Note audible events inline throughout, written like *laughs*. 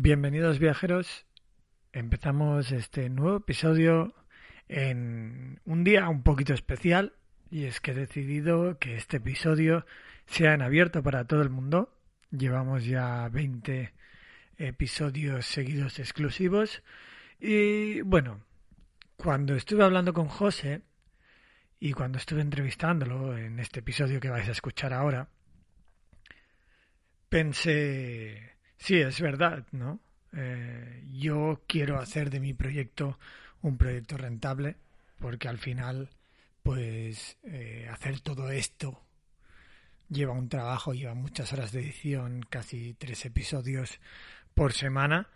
Bienvenidos viajeros. Empezamos este nuevo episodio en un día un poquito especial y es que he decidido que este episodio sea en abierto para todo el mundo. Llevamos ya 20 episodios seguidos exclusivos y bueno, cuando estuve hablando con José y cuando estuve entrevistándolo en este episodio que vais a escuchar ahora, pensé Sí, es verdad, ¿no? Eh, yo quiero hacer de mi proyecto un proyecto rentable porque al final, pues, eh, hacer todo esto lleva un trabajo, lleva muchas horas de edición, casi tres episodios por semana,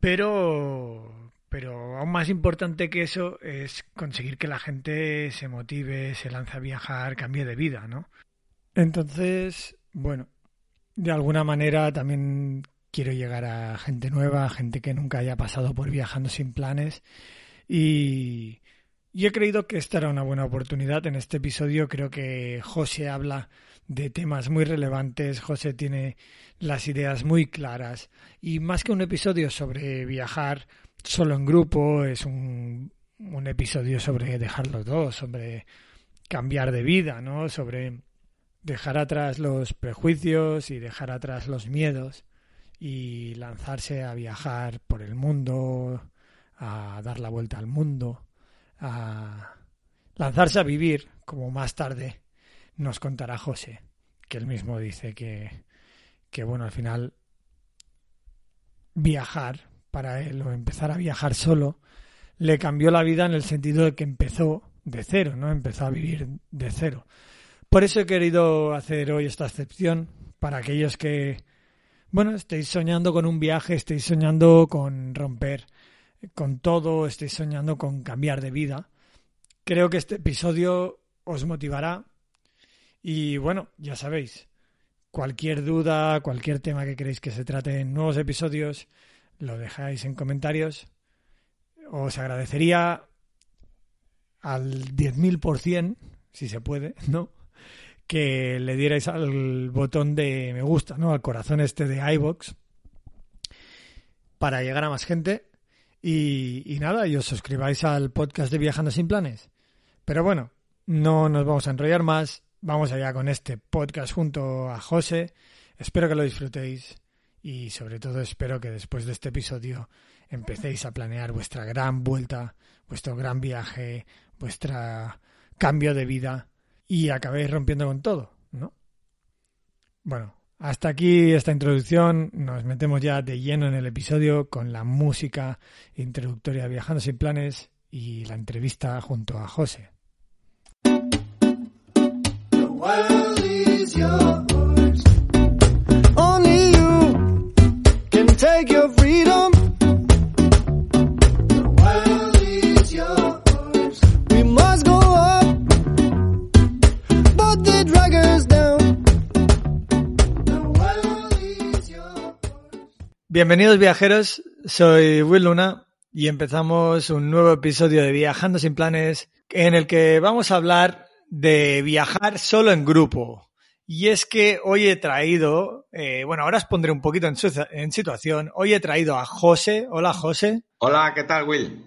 pero, pero aún más importante que eso es conseguir que la gente se motive, se lance a viajar, cambie de vida, ¿no? Entonces, bueno, de alguna manera también quiero llegar a gente nueva, gente que nunca haya pasado por viajando sin planes y, he creído que esta era una buena oportunidad. En este episodio creo que José habla de temas muy relevantes, José tiene las ideas muy claras y más que un episodio sobre viajar solo en grupo, es un, un episodio sobre dejar los dos, sobre cambiar de vida, ¿no? Sobre dejar atrás los prejuicios y dejar atrás los miedos y lanzarse a viajar por el mundo, a dar la vuelta al mundo, a lanzarse a vivir, como más tarde nos contará José, que él mismo dice que, que bueno, al final viajar para él o empezar a viajar solo le cambió la vida en el sentido de que empezó de cero, ¿no? Empezó a vivir de cero. Por eso he querido hacer hoy esta excepción para aquellos que bueno, estáis soñando con un viaje, estáis soñando con romper con todo, estáis soñando con cambiar de vida. Creo que este episodio os motivará y bueno, ya sabéis, cualquier duda, cualquier tema que queréis que se trate en nuevos episodios, lo dejáis en comentarios. Os agradecería al 10.000%, si se puede, ¿no? Que le dierais al botón de me gusta, ¿no? Al corazón este de iBox para llegar a más gente. Y, nada, y os suscribáis al podcast de Viajando sin Planes. Pero bueno, no nos vamos a enrollar más. Vamos allá con este podcast junto a José. Espero que lo disfrutéis y sobre todo espero que después de este episodio empecéis a planear vuestra gran vuelta, vuestro gran viaje, vuestra cambio de vida y acabéis rompiendo con todo, ¿no? Bueno, hasta aquí esta introducción. Nos metemos ya de lleno en el episodio con la música introductoria Viajando sin planes y la entrevista junto a José. Bienvenidos viajeros, soy Will Luna y empezamos un nuevo episodio de Viajando sin planes en el que vamos a hablar de viajar solo en grupo. Y es que hoy he traído, eh, bueno, ahora os pondré un poquito en, en situación, hoy he traído a José. Hola José. Hola, ¿qué tal Will?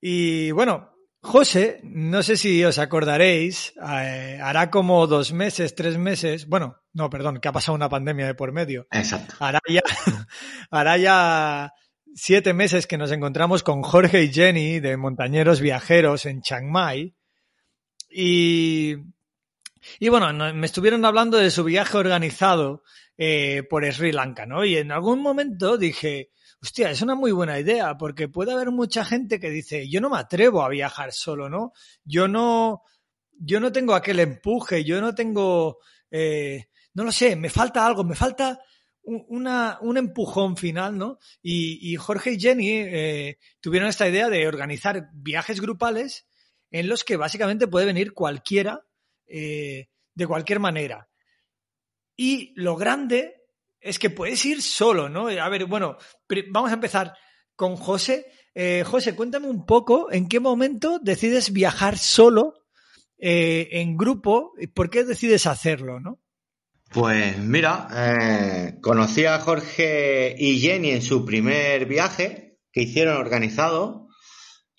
Y bueno, José, no sé si os acordaréis, eh, hará como dos meses, tres meses, bueno, no, perdón, que ha pasado una pandemia de por medio. Exacto. Hará ya, *laughs* hará ya siete meses que nos encontramos con Jorge y Jenny de Montañeros Viajeros en Chiang Mai. Y, y bueno, me estuvieron hablando de su viaje organizado eh, por Sri Lanka, ¿no? Y en algún momento dije, hostia, es una muy buena idea, porque puede haber mucha gente que dice, yo no me atrevo a viajar solo, ¿no? Yo no, yo no tengo aquel empuje, yo no tengo, eh, no lo sé, me falta algo, me falta un empujón final, ¿no? Y, Jorge y Jenny eh, tuvieron esta idea de organizar viajes grupales en los que básicamente puede venir cualquiera eh, de cualquier manera. Y lo grande es que puedes ir solo, ¿no? A ver, bueno, vamos a empezar con José. Eh, José, cuéntame un poco en qué momento decides viajar solo eh, en grupo y por qué decides hacerlo, ¿no? Pues mira, eh, conocí a Jorge y Jenny en su primer viaje que hicieron organizado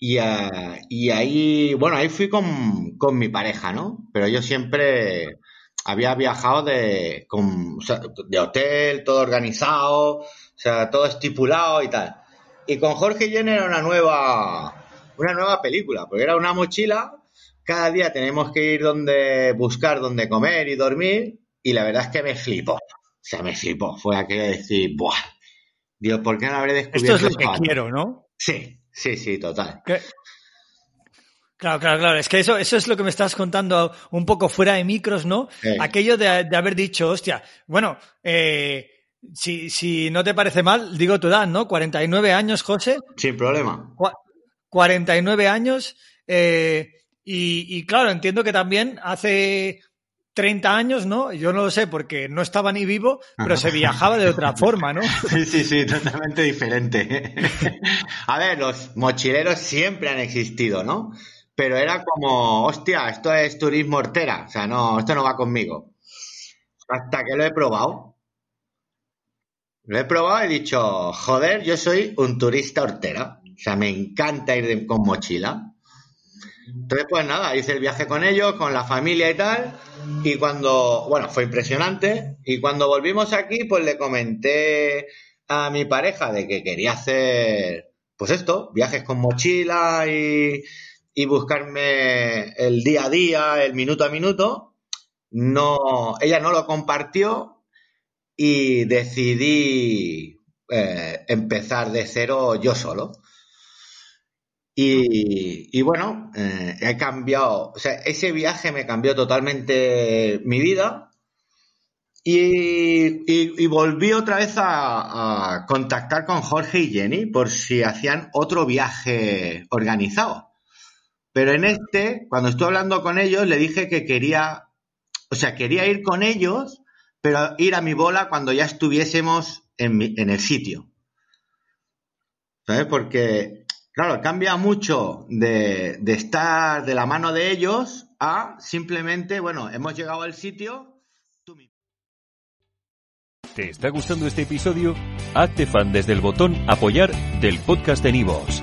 y, ahí, bueno, ahí fui con, con, mi pareja, ¿no? Pero yo siempre había viajado de, con, de hotel, todo organizado, o sea, todo estipulado y tal. Y con Jorge Jenner era una nueva, una nueva película, porque era una mochila, cada día tenemos que ir donde buscar donde comer y dormir, y la verdad es que me flipó. O sea, me flipó. Fue aquello de decir, ¡buah! Dios, ¿por qué no habré descubierto Esto es lo que quiero, ¿no? Sí, sí, sí, total. Claro, claro, claro. Es que eso, eso es lo que me estás contando un poco fuera de micros, ¿no? Aquello de, haber dicho, hostia, bueno, eh, si, si no te parece mal, digo tu edad, ¿no? 49 años, José. Sin problema. 49 años. Eh, y, y, claro, entiendo que también hace 30 años, ¿no? Yo no lo sé porque no estaba ni vivo, pero se viajaba de otra *laughs* forma, ¿no? Sí, sí, sí, totalmente diferente. *laughs* A ver, los mochileros siempre han existido, ¿no? Pero era como, hostia, esto es turismo hortera, o sea, no, esto no va conmigo. Hasta que lo he probado. Lo he probado y he dicho, joder, yo soy un turista hortera. O sea, me encanta ir con mochila. Entonces, pues nada, hice el viaje con ellos, con la familia y tal. Y cuando, bueno, fue impresionante. Y cuando volvimos aquí, pues le comenté a mi pareja de que quería hacer, pues esto, viajes con mochila y, y buscarme el día a día, el minuto a minuto. No, ella no lo compartió y decidí eh, empezar de cero yo solo. Y, bueno, eh, he cambiado, o sea, ese viaje me cambió totalmente mi vida y, volví otra vez a contactar con Jorge y Jenny por si hacían otro viaje organizado. Pero en este, cuando estuve hablando con ellos, le dije que quería, o sea, quería ir con ellos, pero ir a mi bola cuando ya estuviésemos en, el sitio. ¿Sabes? Porque, claro, cambia mucho de, de estar de la mano de ellos a simplemente, bueno, hemos llegado al sitio. ¿Te está gustando este episodio? Hazte fan desde el botón apoyar del podcast de Nivos.